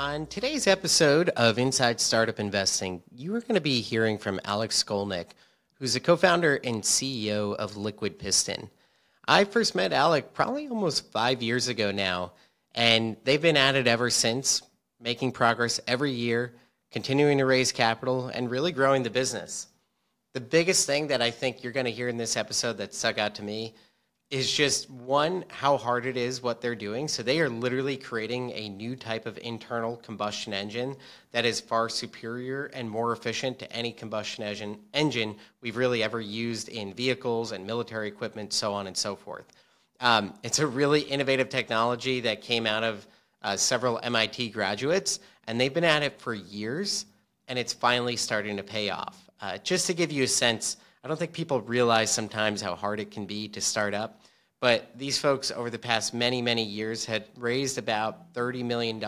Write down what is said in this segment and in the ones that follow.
On today's episode of Inside Startup Investing, you are going to be hearing from Alex Shkolnik, who's a co founder and CEO of LiquidPiston. I first met Alex probably almost five years ago now, and they've been at it ever since, making progress every year, continuing to raise capital, and really growing the business. The biggest thing that I think you're going to hear in this episode that stuck out to me is just one how hard it is what they're doing. So they are literally creating a new type of internal combustion engine that is far superior and more efficient to any combustion engine engine we've really ever used in vehicles and military equipment so on and so forth. Um, it's a really innovative technology that came out of uh, several MIT graduates and they've been at it for years and it's finally starting to pay off. Uh, just to give you a sense I don't think people realize sometimes how hard it can be to start up. But these folks, over the past many, many years, had raised about $30 million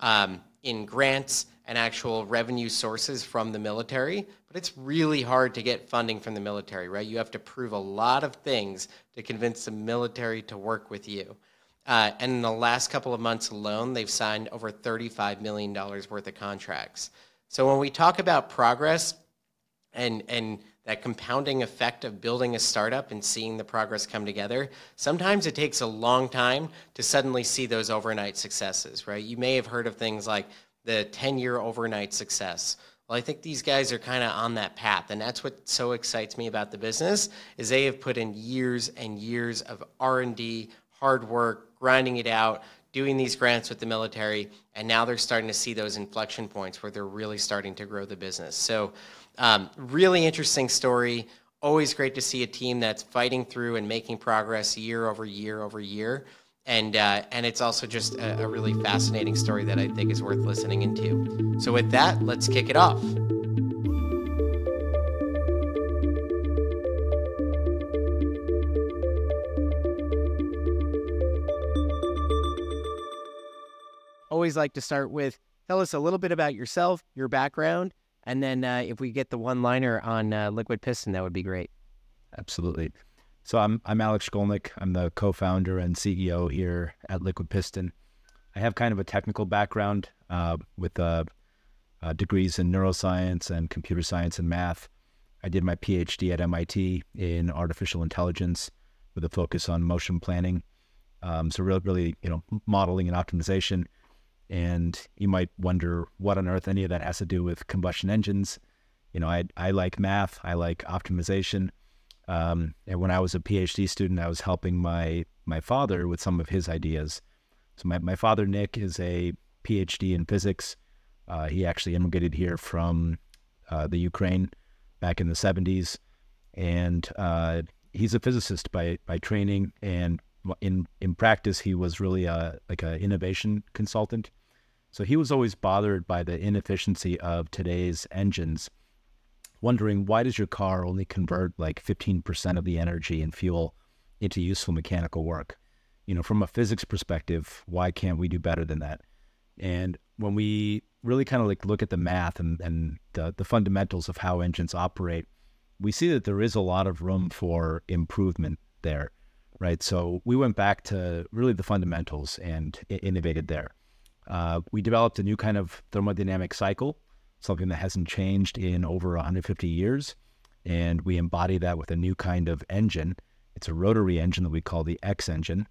um, in grants and actual revenue sources from the military. But it's really hard to get funding from the military, right? You have to prove a lot of things to convince the military to work with you. Uh, and in the last couple of months alone, they've signed over $35 million worth of contracts. So when we talk about progress and, and that compounding effect of building a startup and seeing the progress come together, sometimes it takes a long time to suddenly see those overnight successes, right? You may have heard of things like the 10 year overnight success. Well, I think these guys are kind of on that path, and that's what so excites me about the business is they have put in years and years of R&D, hard work, grinding it out, doing these grants with the military, and now they're starting to see those inflection points where they're really starting to grow the business. So um, really interesting story. Always great to see a team that's fighting through and making progress year over year over year. And, uh, and it's also just a, a really fascinating story that I think is worth listening into. So, with that, let's kick it off. Always like to start with tell us a little bit about yourself, your background, and then uh, if we get the one liner on uh, LiquidPiston, that would be great. Absolutely. So I'm I'm Alex Shkolnik. I'm the co-founder and CEO here at LiquidPiston. I have kind of a technical background uh, with uh, uh, degrees in neuroscience and computer science and math. I did my PhD at MIT in artificial intelligence with a focus on motion planning. Um, so really, really, you know, modeling and optimization. And you might wonder what on earth any of that has to do with combustion engines. You know, I, I like math, I like optimization. Um, and when I was a PhD student, I was helping my, my father with some of his ideas. So my, my father, Nick, is a PhD in physics. Uh, he actually immigrated here from uh, the Ukraine back in the 70s. And uh, he's a physicist by, by training. And in, in practice, he was really a, like an innovation consultant. So he was always bothered by the inefficiency of today's engines, wondering why does your car only convert like 15% of the energy and fuel into useful mechanical work? You know, from a physics perspective, why can't we do better than that? And when we really kind of like look at the math and, and the, the fundamentals of how engines operate, we see that there is a lot of room for improvement there, right? So we went back to really the fundamentals and innovated there. Uh, we developed a new kind of thermodynamic cycle, something that hasn't changed in over 150 years. And we embody that with a new kind of engine. It's a rotary engine that we call the X engine.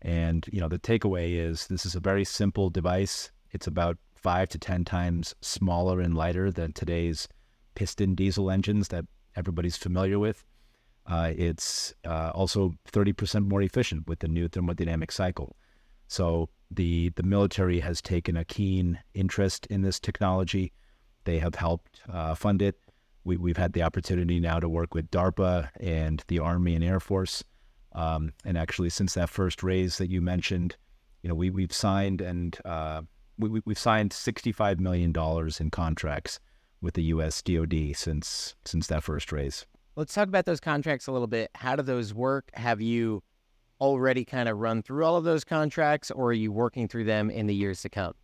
And, you know, the takeaway is this is a very simple device. It's about five to 10 times smaller and lighter than today's piston diesel engines that everybody's familiar with. Uh, it's uh, also 30% more efficient with the new thermodynamic cycle. So the the military has taken a keen interest in this technology. They have helped uh, fund it. We, we've had the opportunity now to work with DARPA and the Army and Air Force. Um, and actually, since that first raise that you mentioned, you know, we we've signed and uh, we, we've signed sixty five million dollars in contracts with the U.S. DoD since since that first raise. Let's talk about those contracts a little bit. How do those work? Have you already kind of run through all of those contracts, or are you working through them in the years to come?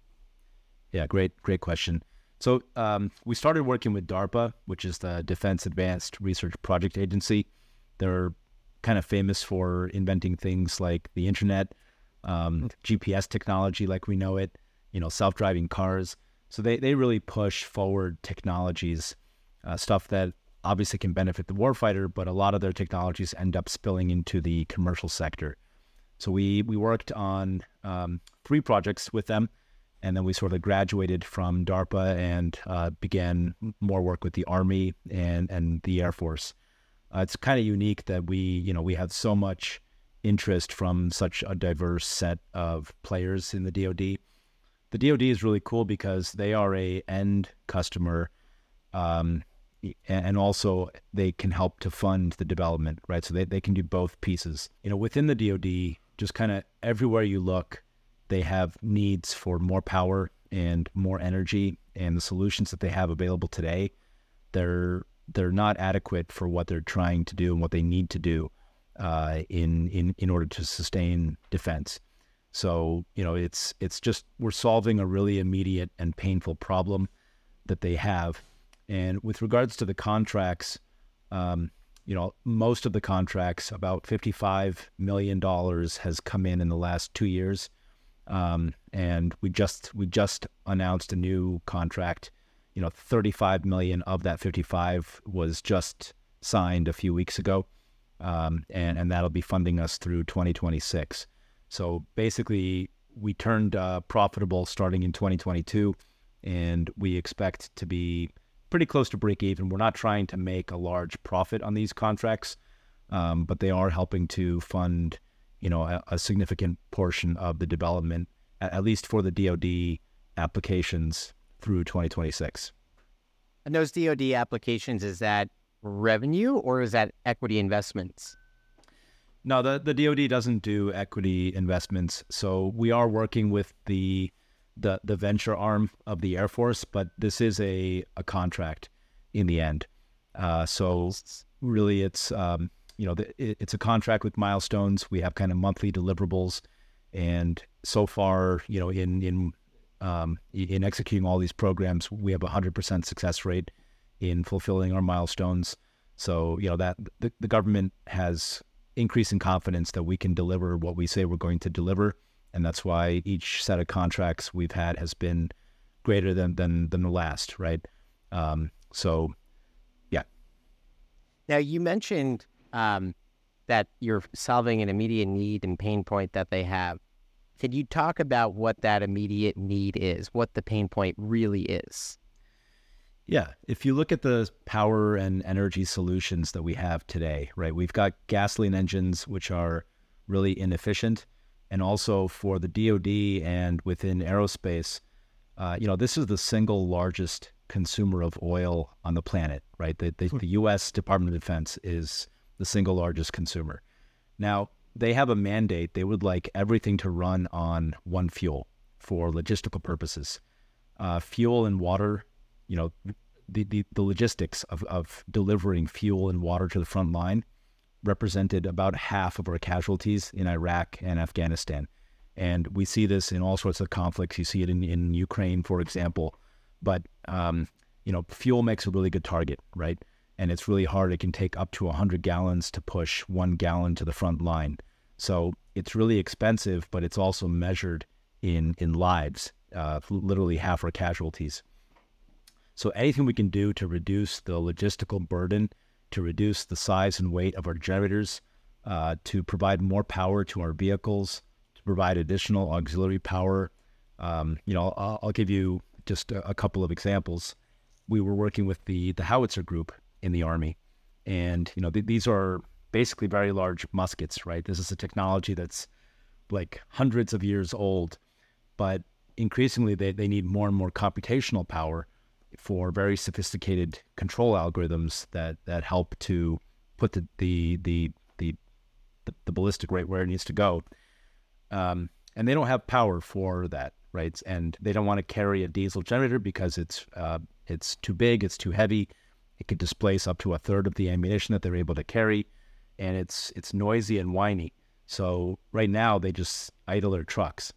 Yeah, great, great question. So um, we started working with DARPA, which is the Defense Advanced Research Project Agency. They're kind of famous for inventing things like the internet, um, mm. GPS technology, like we know it, you know, self-driving cars. So they, they really push forward technologies, uh, stuff that obviously can benefit the warfighter, but a lot of their technologies end up spilling into the commercial sector. So we we worked on um, three projects with them, and then we sort of graduated from DARPA and uh, began more work with the Army and and the Air Force. Uh, it's kind of unique that we you know we have so much interest from such a diverse set of players in the DoD. The DoD is really cool because they are a end customer. Um, and also they can help to fund the development, right? So they, they can do both pieces. You know, within the DoD, just kind of everywhere you look, they have needs for more power and more energy, and the solutions that they have available today, they're they're not adequate for what they're trying to do and what they need to do uh, in in in order to sustain defense. So you know, it's it's just we're solving a really immediate and painful problem that they have and with regards to the contracts, um, you know, most of the contracts, about $55 million has come in in the last two years. Um, and we just we just announced a new contract. You know, 35 million of that 55 was just signed a few weeks ago, um, and and that'll be funding us through 2026. So basically, we turned uh, profitable starting in 2022, and we expect to be pretty close to break even. We're not trying to make a large profit on these contracts, um, but they are helping to fund, you know, a, a significant portion of the development, at, at, least for the DoD applications through 2026. And those DoD applications, is that revenue or is that equity investments? No, the, the DoD doesn't do equity investments. So we are working with the the the venture arm of the Air Force, but this is a a contract in the end. Uh, so really, it's um, you know the, it, it's a contract with milestones. We have kind of monthly deliverables, and so far, you know, in in um, in executing all these programs, we have a hundred percent success rate in fulfilling our milestones. So you know that the, the government has increasing confidence that we can deliver what we say we're going to deliver and that's why each set of contracts we've had has been greater than than than the last, right? Um, so, yeah. Now you mentioned um, that you're solving an immediate need and pain point that they have. Can you talk about what that immediate need is? What the pain point really is? Yeah, if you look at the power and energy solutions that we have today, right? We've got gasoline engines which are really inefficient and also for the DoD and within aerospace, uh, you know, this is the single largest consumer of oil on the planet, right? The, the, the, U.S. Department of Defense is the single largest consumer. Now, they have a mandate. They would like everything to run on one fuel for logistical purposes. Uh, fuel and water, you know, the, the, the logistics of, of delivering fuel and water to the front line represented about half of our casualties in Iraq and Afghanistan. And we see this in all sorts of conflicts. You see it in, in Ukraine, for example. But, um, you know, fuel makes a really good target, right? And it's really hard. It can take up to 100 gallons to push one gallon to the front line. So it's really expensive, but it's also measured in, in lives, uh, literally half our casualties. So anything we can do to reduce the logistical burden to reduce the size and weight of our generators, uh, to provide more power to our vehicles, to provide additional auxiliary power. Um, you know, I'll, I'll, give you just a, a, couple of examples. We were working with the the howitzer group in the army, and you know th- these are basically very large muskets, right? This is a technology that's like hundreds of years old, but increasingly they, they need more and more computational power for very sophisticated control algorithms that that help to put the the the the, the, the ballistic rate where it needs to go. Um, and they don't have power for that, right? And they don't want to carry a diesel generator because it's uh, it's too big, it's too heavy. It could displace up to a third of the ammunition that they're able to carry, and it's it's noisy and whiny. So right now they just idle their trucks,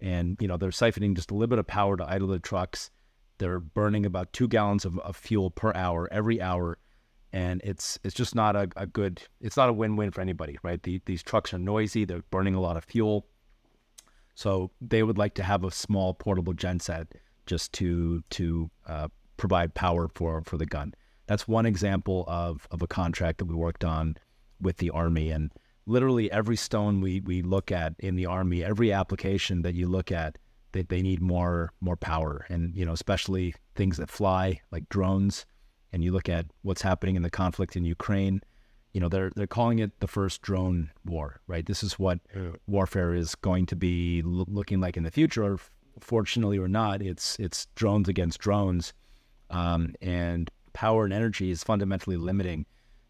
and you know they're siphoning just a little bit of power to idle their trucks they're burning about two gallons of, of fuel per hour every hour, and it's it's just not a, a good. It's not a win-win for anybody, right? The, these trucks are noisy. They're burning a lot of fuel. So they would like to have a small portable genset just to to uh, provide power for for the gun. That's one example of of a contract that we worked on with the army and literally every stone we we look at in the army, every application that you look at, they, they need more more power. And you know especially things that fly like drones and you look at what's happening in the conflict in Ukraine you know they're they're calling it the first drone war right? This is what warfare is going to be looking like in the future fortunately or not it's it's drones against drones. Um, and power and energy is fundamentally limiting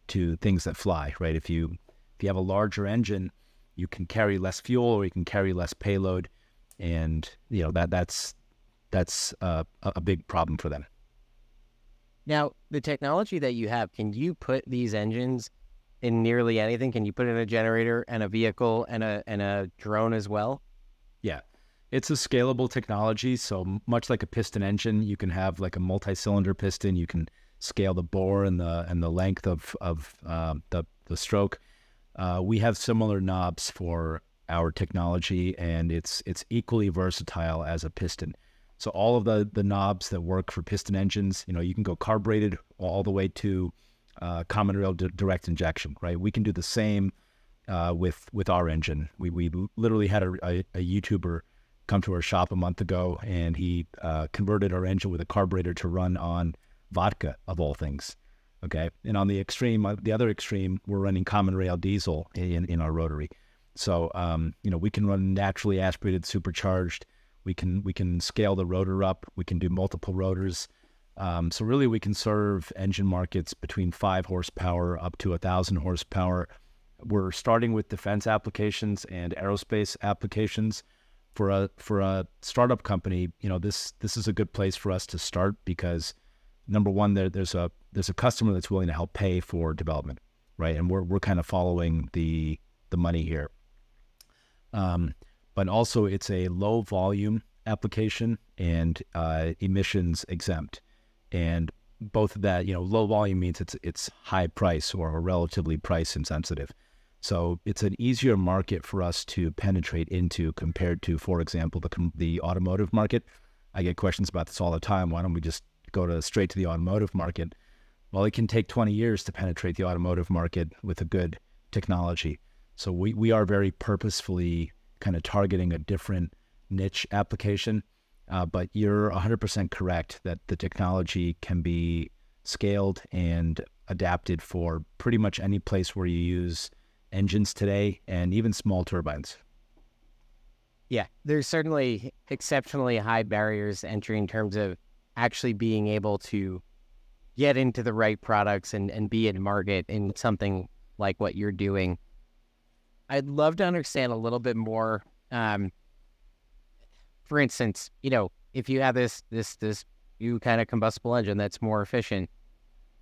to things that fly right? If you if you have a larger engine you can carry less fuel or you can carry less payload and you know that that's that's uh, a big problem for them now the technology that you have can you put these engines in nearly anything? Can you put in a generator and a vehicle and a and a drone as well? Yeah. It's a scalable technology, so much like a piston engine, you can have like a multi-cylinder piston. You can scale the bore and the and the length of of uh, the the stroke. Uh, we have similar knobs for our technology, and it's it's equally versatile as a piston. So all of the the knobs that work for piston engines, you know, you can go carbureted all the way to uh, common rail d- direct injection, right? We can do the same uh, with with our engine. We we literally had a, a, a, YouTuber come to our shop a month ago, and he uh, converted our engine with a carburetor to run on vodka of all things. Okay, and on the extreme, uh, the other extreme, we're running common rail diesel in in our rotary. So um, you know we can run naturally aspirated supercharged. We can we can scale the rotor up. We can do multiple rotors. Um, so really, we can serve engine markets between five horsepower up to a thousand horsepower. We're starting with defense applications and aerospace applications. For a for a startup company, you know this this is a good place for us to start because number one, there, there's a there's a customer that's willing to help pay for development, right? And we're we're kind of following the the money here. Um, but also, it's a low volume application and uh, emissions exempt and both of that, you know, low volume means it's it's high price or relatively price insensitive. So it's an easier market for us to penetrate into compared to, for example, the the automotive market. I get questions about this all the time. Why don't we just go to straight to the automotive market? Well, it can take 20 years to penetrate the automotive market with a good technology. So we, we are very purposefully kind of targeting a different niche application uh, but you're 100% correct that the technology can be scaled and adapted for pretty much any place where you use engines today and even small turbines. Yeah, there's certainly exceptionally high barriers to entry in terms of actually being able to get into the right products and, and be in market in something like what you're doing. I'd love to understand a little bit more um, for instance, you know, if you have this this this new kind of combustible engine that's more efficient,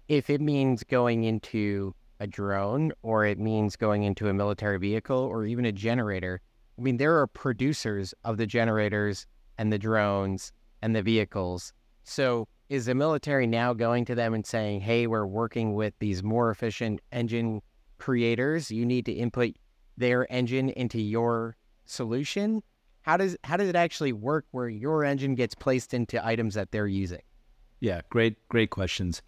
if it means going into a drone or it means going into a military vehicle or even a generator, I mean, there are producers of the generators and the drones and the vehicles. So is the military now going to them and saying, hey, we're working with these more efficient engine creators. You need to input their engine into your solution? how does how does it actually work where your engine gets placed into items that they're using? Yeah, great great questions.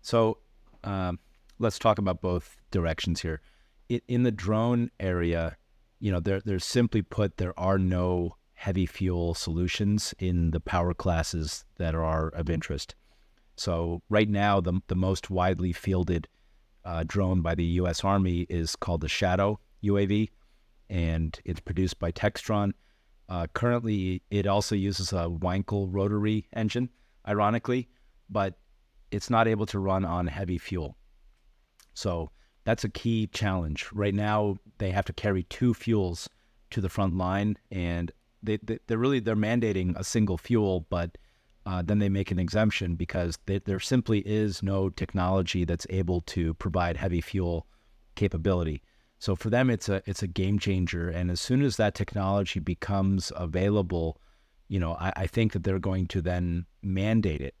So um, let's talk about both directions here. It, in the drone area, you know, there there's simply put there are no heavy fuel solutions in the power classes that are of interest. So right now, the the most widely fielded uh, drone by the U.S. Army is called the Shadow UAV, and it's produced by Textron uh, currently, it also uses a Wankel rotary engine, ironically, but it's not able to run on heavy fuel. So that's a key challenge. Right now, they have to carry two fuels to the front line, and they, they are really they're mandating a single fuel, but uh, then they make an exemption because they, there simply is no technology that's able to provide heavy fuel capability. So for them, it's a it's a game changer. And as soon as that technology becomes available, you know, I, I think that they're going to then mandate it.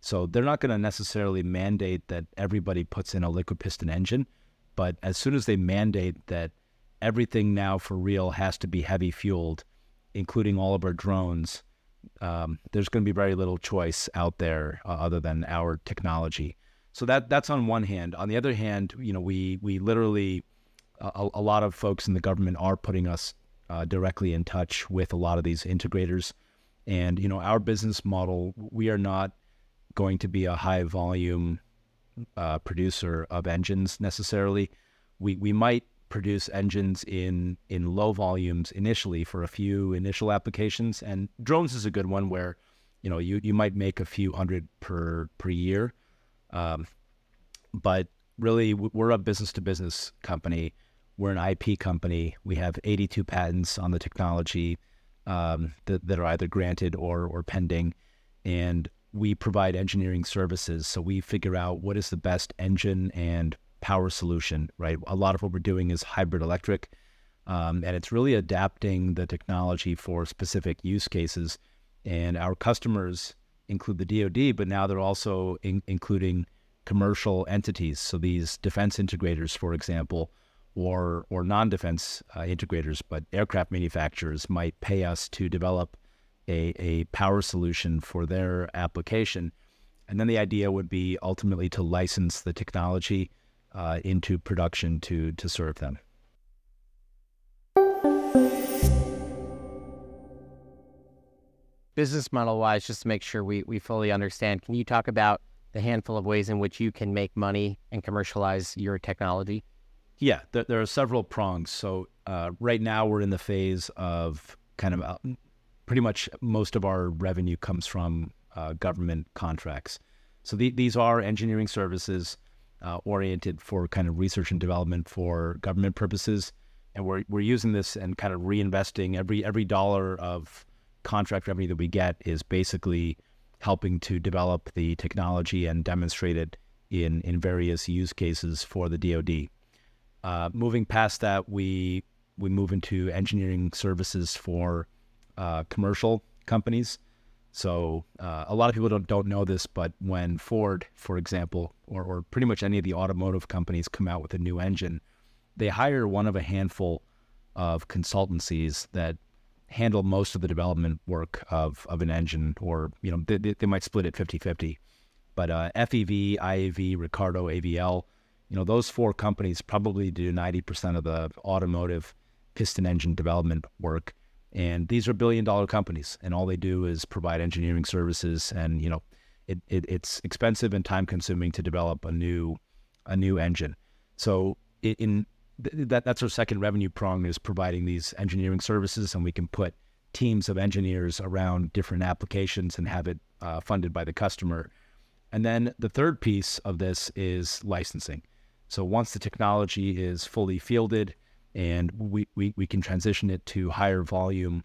So they're not going to necessarily mandate that everybody puts in a LiquidPiston engine, but as soon as they mandate that everything now for real has to be heavy fueled, including all of our drones, um, there's going to be very little choice out there uh, other than our technology. So that that's on one hand. On the other hand, you know, we we literally a, a lot of folks in the government are putting us uh, directly in touch with a lot of these integrators, and you know, our business model, we are not going to be a high volume uh, producer of engines necessarily. We we might produce engines in in low volumes initially for a few initial applications, and drones is a good one where you know you you might make a few hundred per per year um, but really, we're a business to business company. We're an IP company. We have 82 patents on the technology um, that, that are either granted or, or pending. And we provide engineering services. So we figure out what is the best engine and power solution, right? A lot of what we're doing is hybrid electric. Um, and it's really adapting the technology for specific use cases. And our customers include the DoD, but now they're also in, including commercial entities. So these defense integrators, for example, or or non-defense uh, integrators, but aircraft manufacturers might pay us to develop a, a power solution for their application. And then the idea would be ultimately to license the technology uh, into production to to serve them. business model wise, just to make sure we, we fully understand, can you talk about the handful of ways in which you can make money and commercialize your technology? Yeah, there, there are several prongs. So uh, right now we're in the phase of kind of uh, pretty much most of our revenue comes from uh, government contracts. So the, these are engineering services uh, oriented for kind of research and development for government purposes, and we're we're using this and kind of reinvesting every every dollar of contract revenue that we get is basically helping to develop the technology and demonstrate it in, in various use cases for the DoD. Uh, moving past that, we we move into engineering services for uh, commercial companies. So uh, a lot of people don't don't know this, but when Ford, for example, or, or pretty much any of the automotive companies come out with a new engine, they hire one of a handful of consultancies that handle most of the development work of, of an engine, or you know they, they might split it 50-50. But uh, FEV, IAV, Ricardo, AVL, you know those four companies probably do 90% of the automotive piston engine development work, and these are billion dollar companies, and all they do is provide engineering services, and you know it, it it's expensive and time consuming to develop a new a new engine. So in that that's our second revenue prong is providing these engineering services, and we can put teams of engineers around different applications and have it uh, funded by the customer. And then the third piece of this is licensing. So once the technology is fully fielded and we, we, we can transition it to higher volume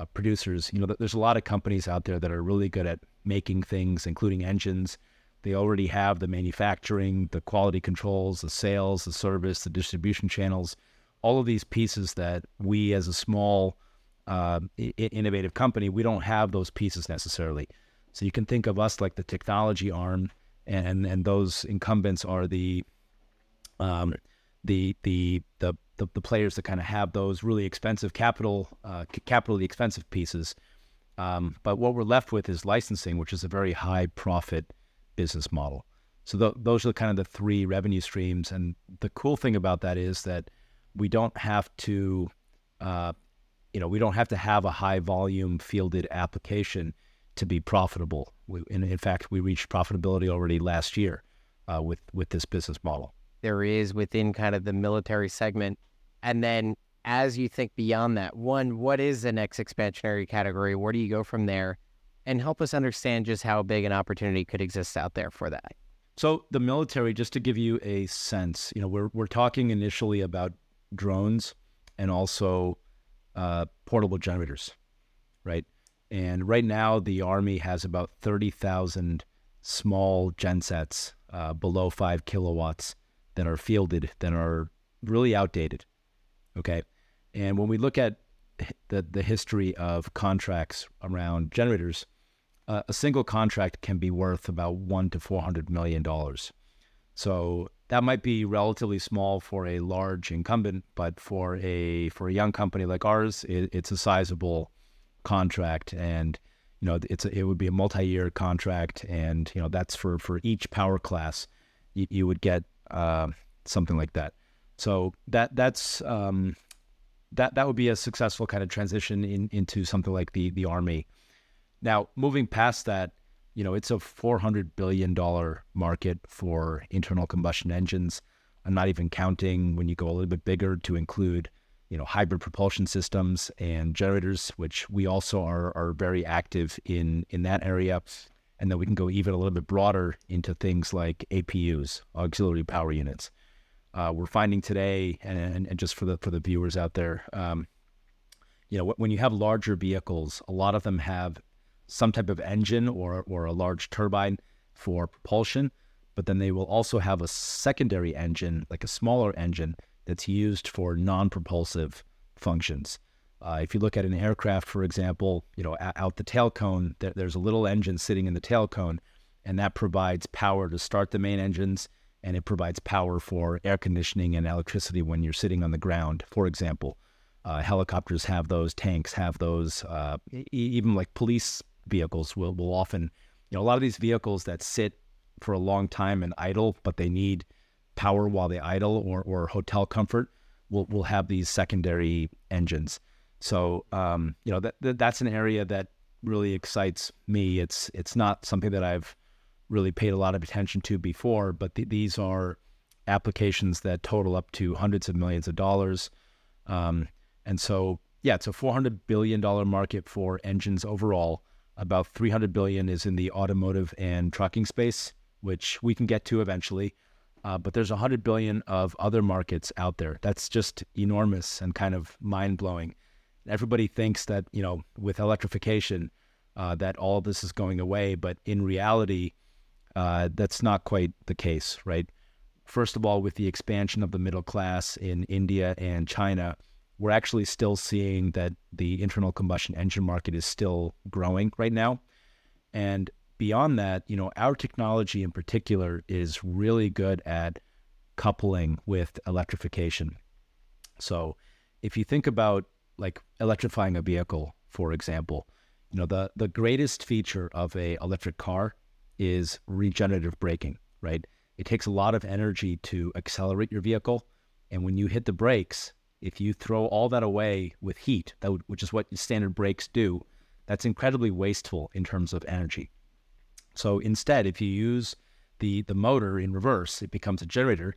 uh, producers, you know, there's a lot of companies out there that are really good at making things, including engines, they already have the manufacturing, the quality controls, the sales, the service, the distribution channels, all of these pieces that we, as a small, uh, innovative company, we don't have those pieces necessarily. So you can think of us like the technology arm, and and those incumbents are the um, the, the the the the players that kind of have those really expensive capital uh, capitally expensive pieces. Um, but what we're left with is licensing, which is a very high profit business model. So th- those are kind of the three revenue streams. And the cool thing about that is that we don't have to, uh, you know, we don't have to have a high volume fielded application to be profitable. We, in, in fact, we reached profitability already last year uh, with with this business model. There is within kind of the military segment, and then as you think beyond that, one, what is the next expansionary category? Where do you go from there? and help us understand just how big an opportunity could exist out there for that. So the military, just to give you a sense, you know, we're we're talking initially about drones and also uh, portable generators, right? And right now, the Army has about thirty thousand small gensets uh, below five kilowatts that are fielded that are really outdated. Okay, and when we look at the the history of contracts around generators, uh, a single contract can be worth about one to four hundred million dollars. So that might be relatively small for a large incumbent, but for a for a young company like ours, it, it's a sizable contract, and you know it's a, it would be a multi-year contract, and you know that's for for each power class, you, you would get uh, something like that. So that that's um, that that would be a successful kind of transition in, into something like the the army. Now, moving past that, you know, it's a four hundred billion dollar market for internal combustion engines. I'm not even counting when you go a little bit bigger to include, you know, hybrid propulsion systems and generators, which we also are are very active in in that area. And then we can go even a little bit broader into things like APUs, auxiliary power units uh, we're finding today, and, and, just for the for the viewers out there, um, you know, when you have larger vehicles, a lot of them have some type of engine or or a large turbine for propulsion, but then they will also have a secondary engine, like a smaller engine, that's used for non-propulsive functions. Uh, if you look at an aircraft, for example, you know, out the tail cone, there, there's a little engine sitting in the tail cone, and that provides power to start the main engines and it provides power for air conditioning and electricity when you're sitting on the ground. For example, uh, helicopters have those, tanks have those, uh, e- even like police vehicles will, will often, you know, a lot of these vehicles that sit for a long time and idle, but they need power while they idle or, or hotel comfort will, will have these secondary engines. So, um, you know, that, that, that's an area that really excites me. It's, it's not something that I've, really paid a lot of attention to before, but th- these are applications that total up to hundreds of millions of dollars. Um, and so, yeah, it's a $400 billion market for engines overall. About 300 billion is in the automotive and trucking space, which we can get to eventually. Uh, but there's 100 billion of other markets out there. That's just enormous and kind of mind blowing. Everybody thinks that you know with electrification uh, that all this is going away, but in reality, uh, that's not quite the case, right? First of all, with the expansion of the middle class in India and China, we're actually still seeing that the internal combustion engine market is still growing right now. And beyond that, you know, our technology in particular is really good at coupling with electrification. So if you think about like electrifying a vehicle, for example, you know, the, the greatest feature of a electric car is regenerative braking, right? It takes a lot of energy to accelerate your vehicle. And when you hit the brakes, if you throw all that away with heat, that would, which is what standard brakes do, that's incredibly wasteful in terms of energy. So instead, if you use the, the motor in reverse, it becomes a generator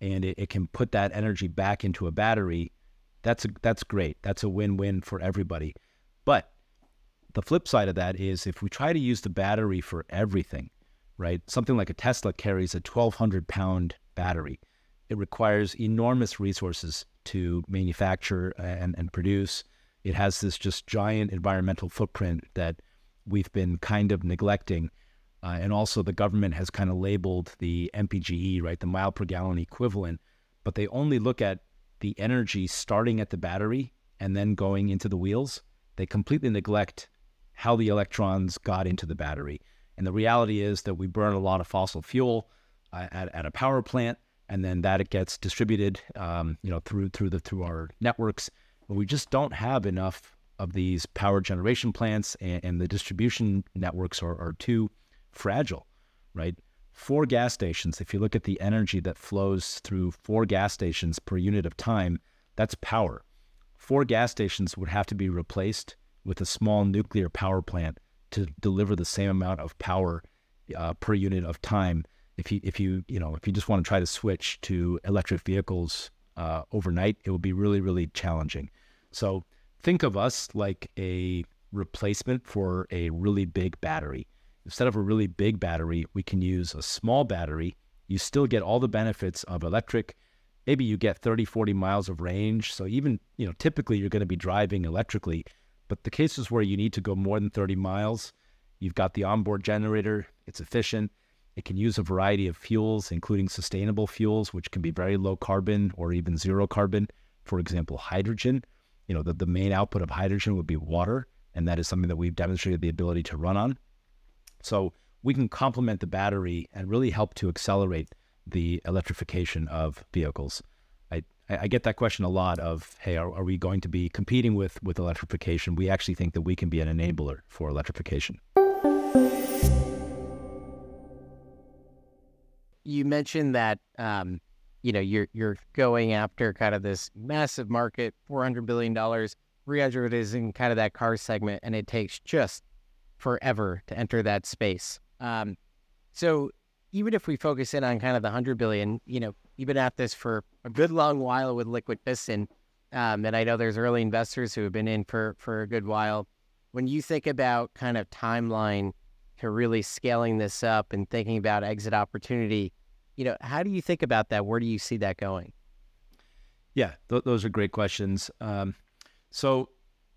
and it, it can put that energy back into a battery. That's, a, that's great. That's a win win for everybody. But the flip side of that is if we try to use the battery for everything, right? Something like a Tesla carries a 1,200 pound battery. It requires enormous resources to manufacture and, and produce. It has this just giant environmental footprint that we've been kind of neglecting. Uh, and also, the government has kind of labeled the MPGE, right, the mile per gallon equivalent, but they only look at the energy starting at the battery and then going into the wheels. They completely neglect how the electrons got into the battery. And the reality is that we burn a lot of fossil fuel uh, at, at a power plant, and then that it gets distributed, um, you know, through through the through our networks. But we just don't have enough of these power generation plants, and, and the distribution networks are, are too fragile, right? Four gas stations. If you look at the energy that flows through four gas stations per unit of time, that's power. Four gas stations would have to be replaced with a small nuclear power plant to deliver the same amount of power uh, per unit of time. If you if you you know if you just want to try to switch to electric vehicles uh, overnight, it will be really really challenging. So think of us like a replacement for a really big battery. Instead of a really big battery, we can use a small battery. You still get all the benefits of electric. Maybe you get 30, 40 miles of range. So even, you know, typically you're going to be driving electrically but the cases where you need to go more than 30 miles, you've got the onboard generator, it's efficient. It can use a variety of fuels, including sustainable fuels, which can be very low carbon or even zero carbon. For example, hydrogen. You know, the, the main output of hydrogen would be water, and that is something that we've demonstrated the ability to run on. So we can complement the battery and really help to accelerate the electrification of vehicles. I, I, get that question a lot of, hey, are, are we going to be competing with with electrification? We actually think that we can be an enabler for electrification. You mentioned that um, you know you're you're going after kind of this massive market, four hundred billion dollars. 300 is in kind of that car segment, and it takes just forever to enter that space. Um, so even if we focus in on kind of the 100 billion, you know, you've been at this for a good long while with LiquidPiston. Um, and I know there's early investors who have been in for, for a good while. When you think about kind of timeline to really scaling this up and thinking about exit opportunity, you know, how do you think about that? Where do you see that going? Yeah, th- those are great questions. Um, so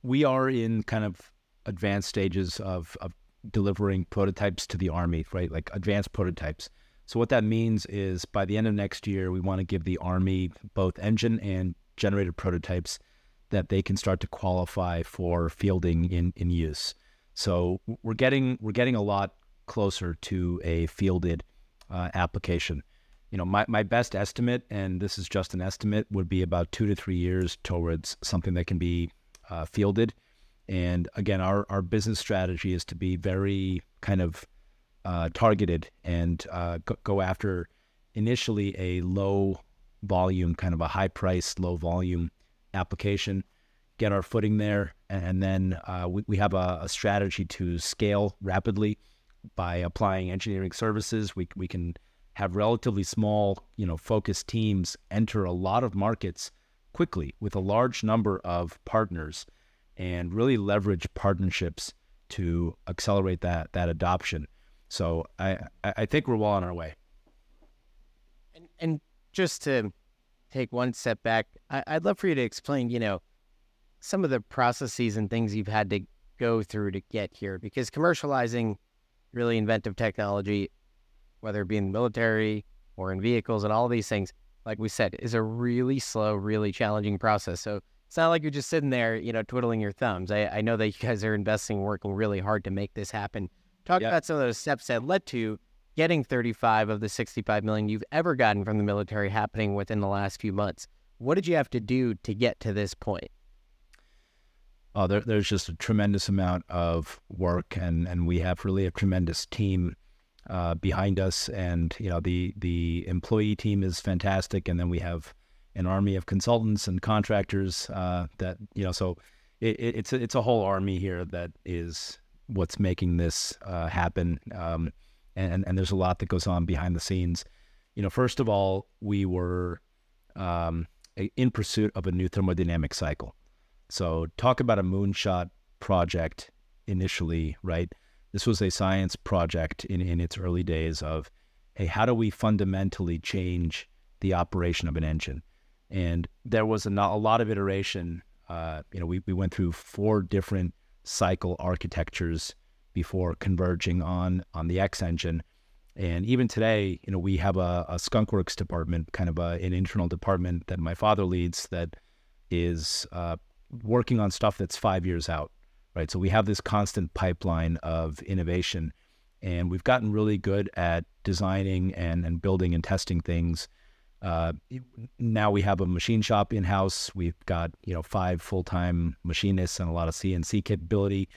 we are in kind of advanced stages of, of delivering prototypes to the Army, right? Like advanced prototypes. So what that means is by the end of next year, we want to give the Army both engine and generator prototypes that they can start to qualify for fielding in, in use. So we're getting we're getting a lot closer to a fielded uh, application. You know, my, my best estimate, and this is just an estimate, would be about two to three years towards something that can be uh, fielded. And again, our, our business strategy is to be very kind of uh, targeted and uh, go, go, after initially a low volume, kind of a high price, low volume application, get our footing there. And then uh, we, we have a, a, strategy to scale rapidly by applying engineering services. We, we can have relatively small, you know, focused teams enter a lot of markets quickly with a large number of partners and really leverage partnerships to accelerate that that adoption. So I I think we're well on our way. And and just to take one step back, I, I'd love for you to explain, you know, some of the processes and things you've had to go through to get here, because commercializing really inventive technology, whether it be in the military or in vehicles and all these things, like we said, is a really slow, really challenging process. So it's not like you're just sitting there, you know, twiddling your thumbs. I, I know that you guys are investing, working really hard to make this happen. Talk about some of those steps that led to getting 35 of the 65 million you've ever gotten from the military happening within the last few months. What did you have to do to get to this point? Oh, there, there's just a tremendous amount of work, and, and we have really a tremendous team uh, behind us, and you know the the employee team is fantastic, and then we have an army of consultants and contractors uh, that you know. So it, it's a, it's a whole army here that is what's making this uh, happen, um, and and there's a lot that goes on behind the scenes. You know, first of all, we were um, in pursuit of a new thermodynamic cycle. So talk about a moonshot project initially, right? This was a science project in, in its early days of, hey, how do we fundamentally change the operation of an engine? And there was a, a lot of iteration. Uh, you know, we, we went through four different cycle architectures before converging on on the X engine. And even today, you know, we have a, a skunkworks department, kind of a, an internal department that my father leads that is uh, working on stuff that's five years out right? So we have this constant pipeline of innovation, and we've gotten really good at designing and, and building and testing things. Uh, now we have a machine shop in house. We've got you know five full time machinists and a lot of CNC capability.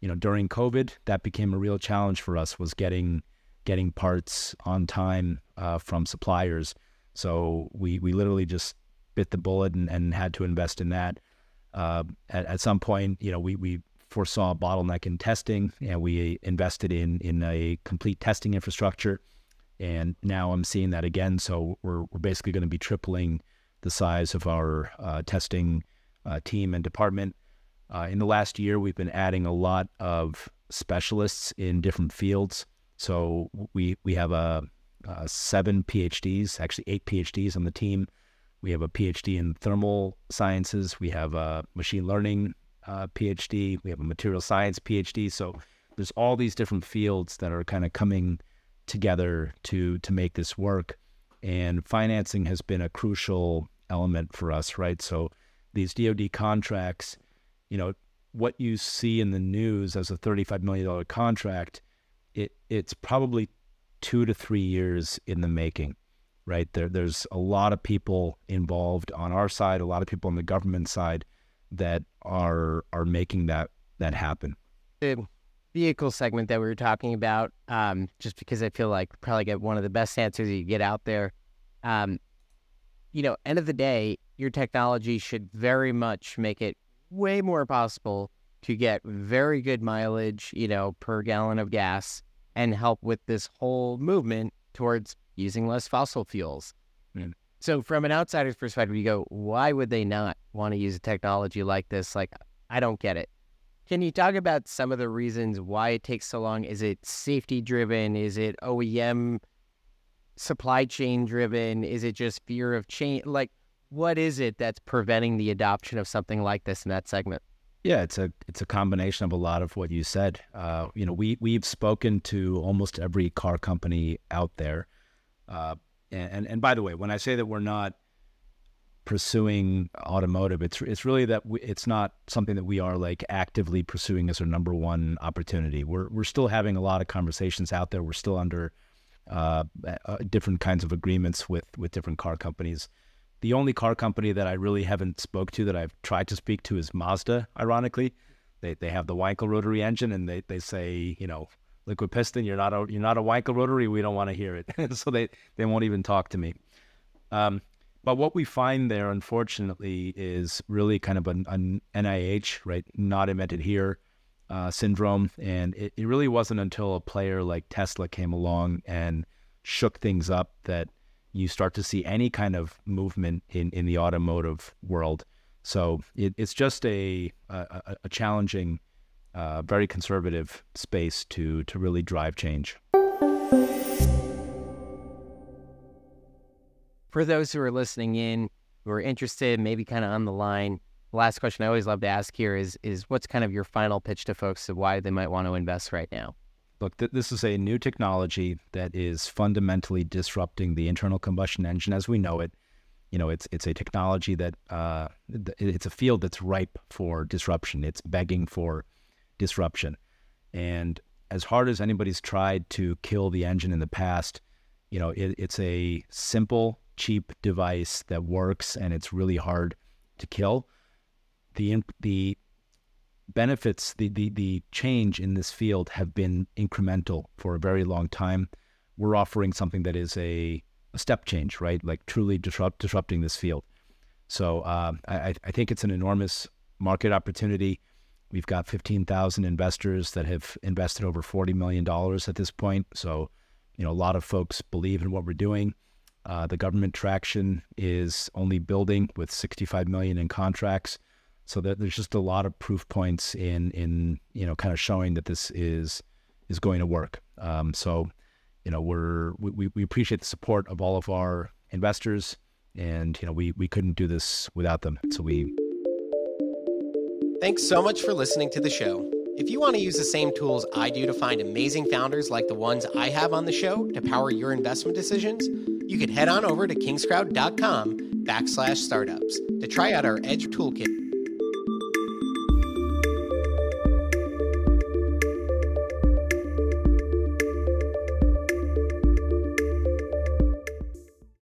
You know, during COVID, that became a real challenge for us was getting getting parts on time uh, from suppliers. So we we literally just bit the bullet and, and had to invest in that. Uh, at, at some point, you know, we we foresaw a bottleneck in testing, and we invested in in a complete testing infrastructure. And now I'm seeing that again. So we're we're basically going to be tripling the size of our uh, testing uh, team and department. Uh, in the last year, we've been adding a lot of specialists in different fields. So we we have a, a seven PhDs, actually eight PhDs on the team. We have a PhD in thermal sciences. We have a machine learning uh, PhD. We have a material science PhD. So there's all these different fields that are kind of coming together to to make this work. And financing has been a crucial element for us, right? So these DoD contracts, you know, what you see in the news as a $35 million contract, it it's probably two to three years in the making. right? There, there's a lot of people involved on our side, a lot of people on the government side that are are making that that happen. Vehicle segment that we were talking about, um, just because I feel like probably get one of the best answers you get out there. Um, you know, end of the day, your technology should very much make it way more possible to get very good mileage, you know, per gallon of gas and help with this whole movement towards using less fossil fuels. Mm. So, from an outsider's perspective, you go, why would they not want to use a technology like this? Like, I don't get it. Can you talk about some of the reasons why it takes so long? Is it safety driven? Is it OEM supply chain driven? Is it just fear of change? Like, what is it that's preventing the adoption of something like this in that segment? Yeah, it's a it's a combination of a lot of what you said. Uh, you know, we we've spoken to almost every car company out there, uh, and and by the way, when I say that we're not pursuing automotive, it's it's really that we, it's not something that we are like actively pursuing as our number one opportunity. We're we're still having a lot of conversations out there. We're still under uh, uh different kinds of agreements with with different car companies. The only car company that I really haven't spoke to that I've tried to speak to is Mazda. Ironically, they they have the Wankel rotary engine, and they, they say you know LiquidPiston. You're not a you're not a Wankel rotary. We don't want to hear it. so they they won't even talk to me. Um, but what we find there, unfortunately, is really kind of an, an NIH, right? Not invented here uh, syndrome, and it, it really wasn't until a player like Tesla came along and shook things up that you start to see any kind of movement in, in the automotive world. So it, it's just a, a, a challenging, uh, very conservative space to, to really drive change. For those who are listening in, who are interested, maybe kind of on the line, last question I always love to ask here is, is what's kind of your final pitch to folks of why they might want to invest right now? look, th- this is a new technology that is fundamentally disrupting the internal combustion engine as we know it. You know, it's it's a technology that uh, it's a field that's ripe for disruption. It's begging for disruption, and as hard as anybody's tried to kill the engine in the past, you know, it, it's a simple, cheap device that works, and it's really hard to kill. The the benefits, the, the, the change in this field have been incremental for a very long time. We're offering something that is a, a step change, right? Like truly disrupt, disrupting this field. So uh, I, I think it's an enormous market opportunity. We've got 15,000 investors that have invested over $40 million at this point. So, you know, a lot of folks believe in what we're doing. Uh, the government traction is only building with 65 million in contracts. So that there's just a lot of proof points in in you know kind of showing that this is is going to work. Um, so you know we're we, we appreciate the support of all of our investors, and you know we we couldn't do this without them. So we. Thanks so much for listening to the show. If you want to use the same tools I do to find amazing founders like the ones I have on the show to power your investment decisions, you could head on over to kingscrowd.com backslash startups to try out our Edge Toolkit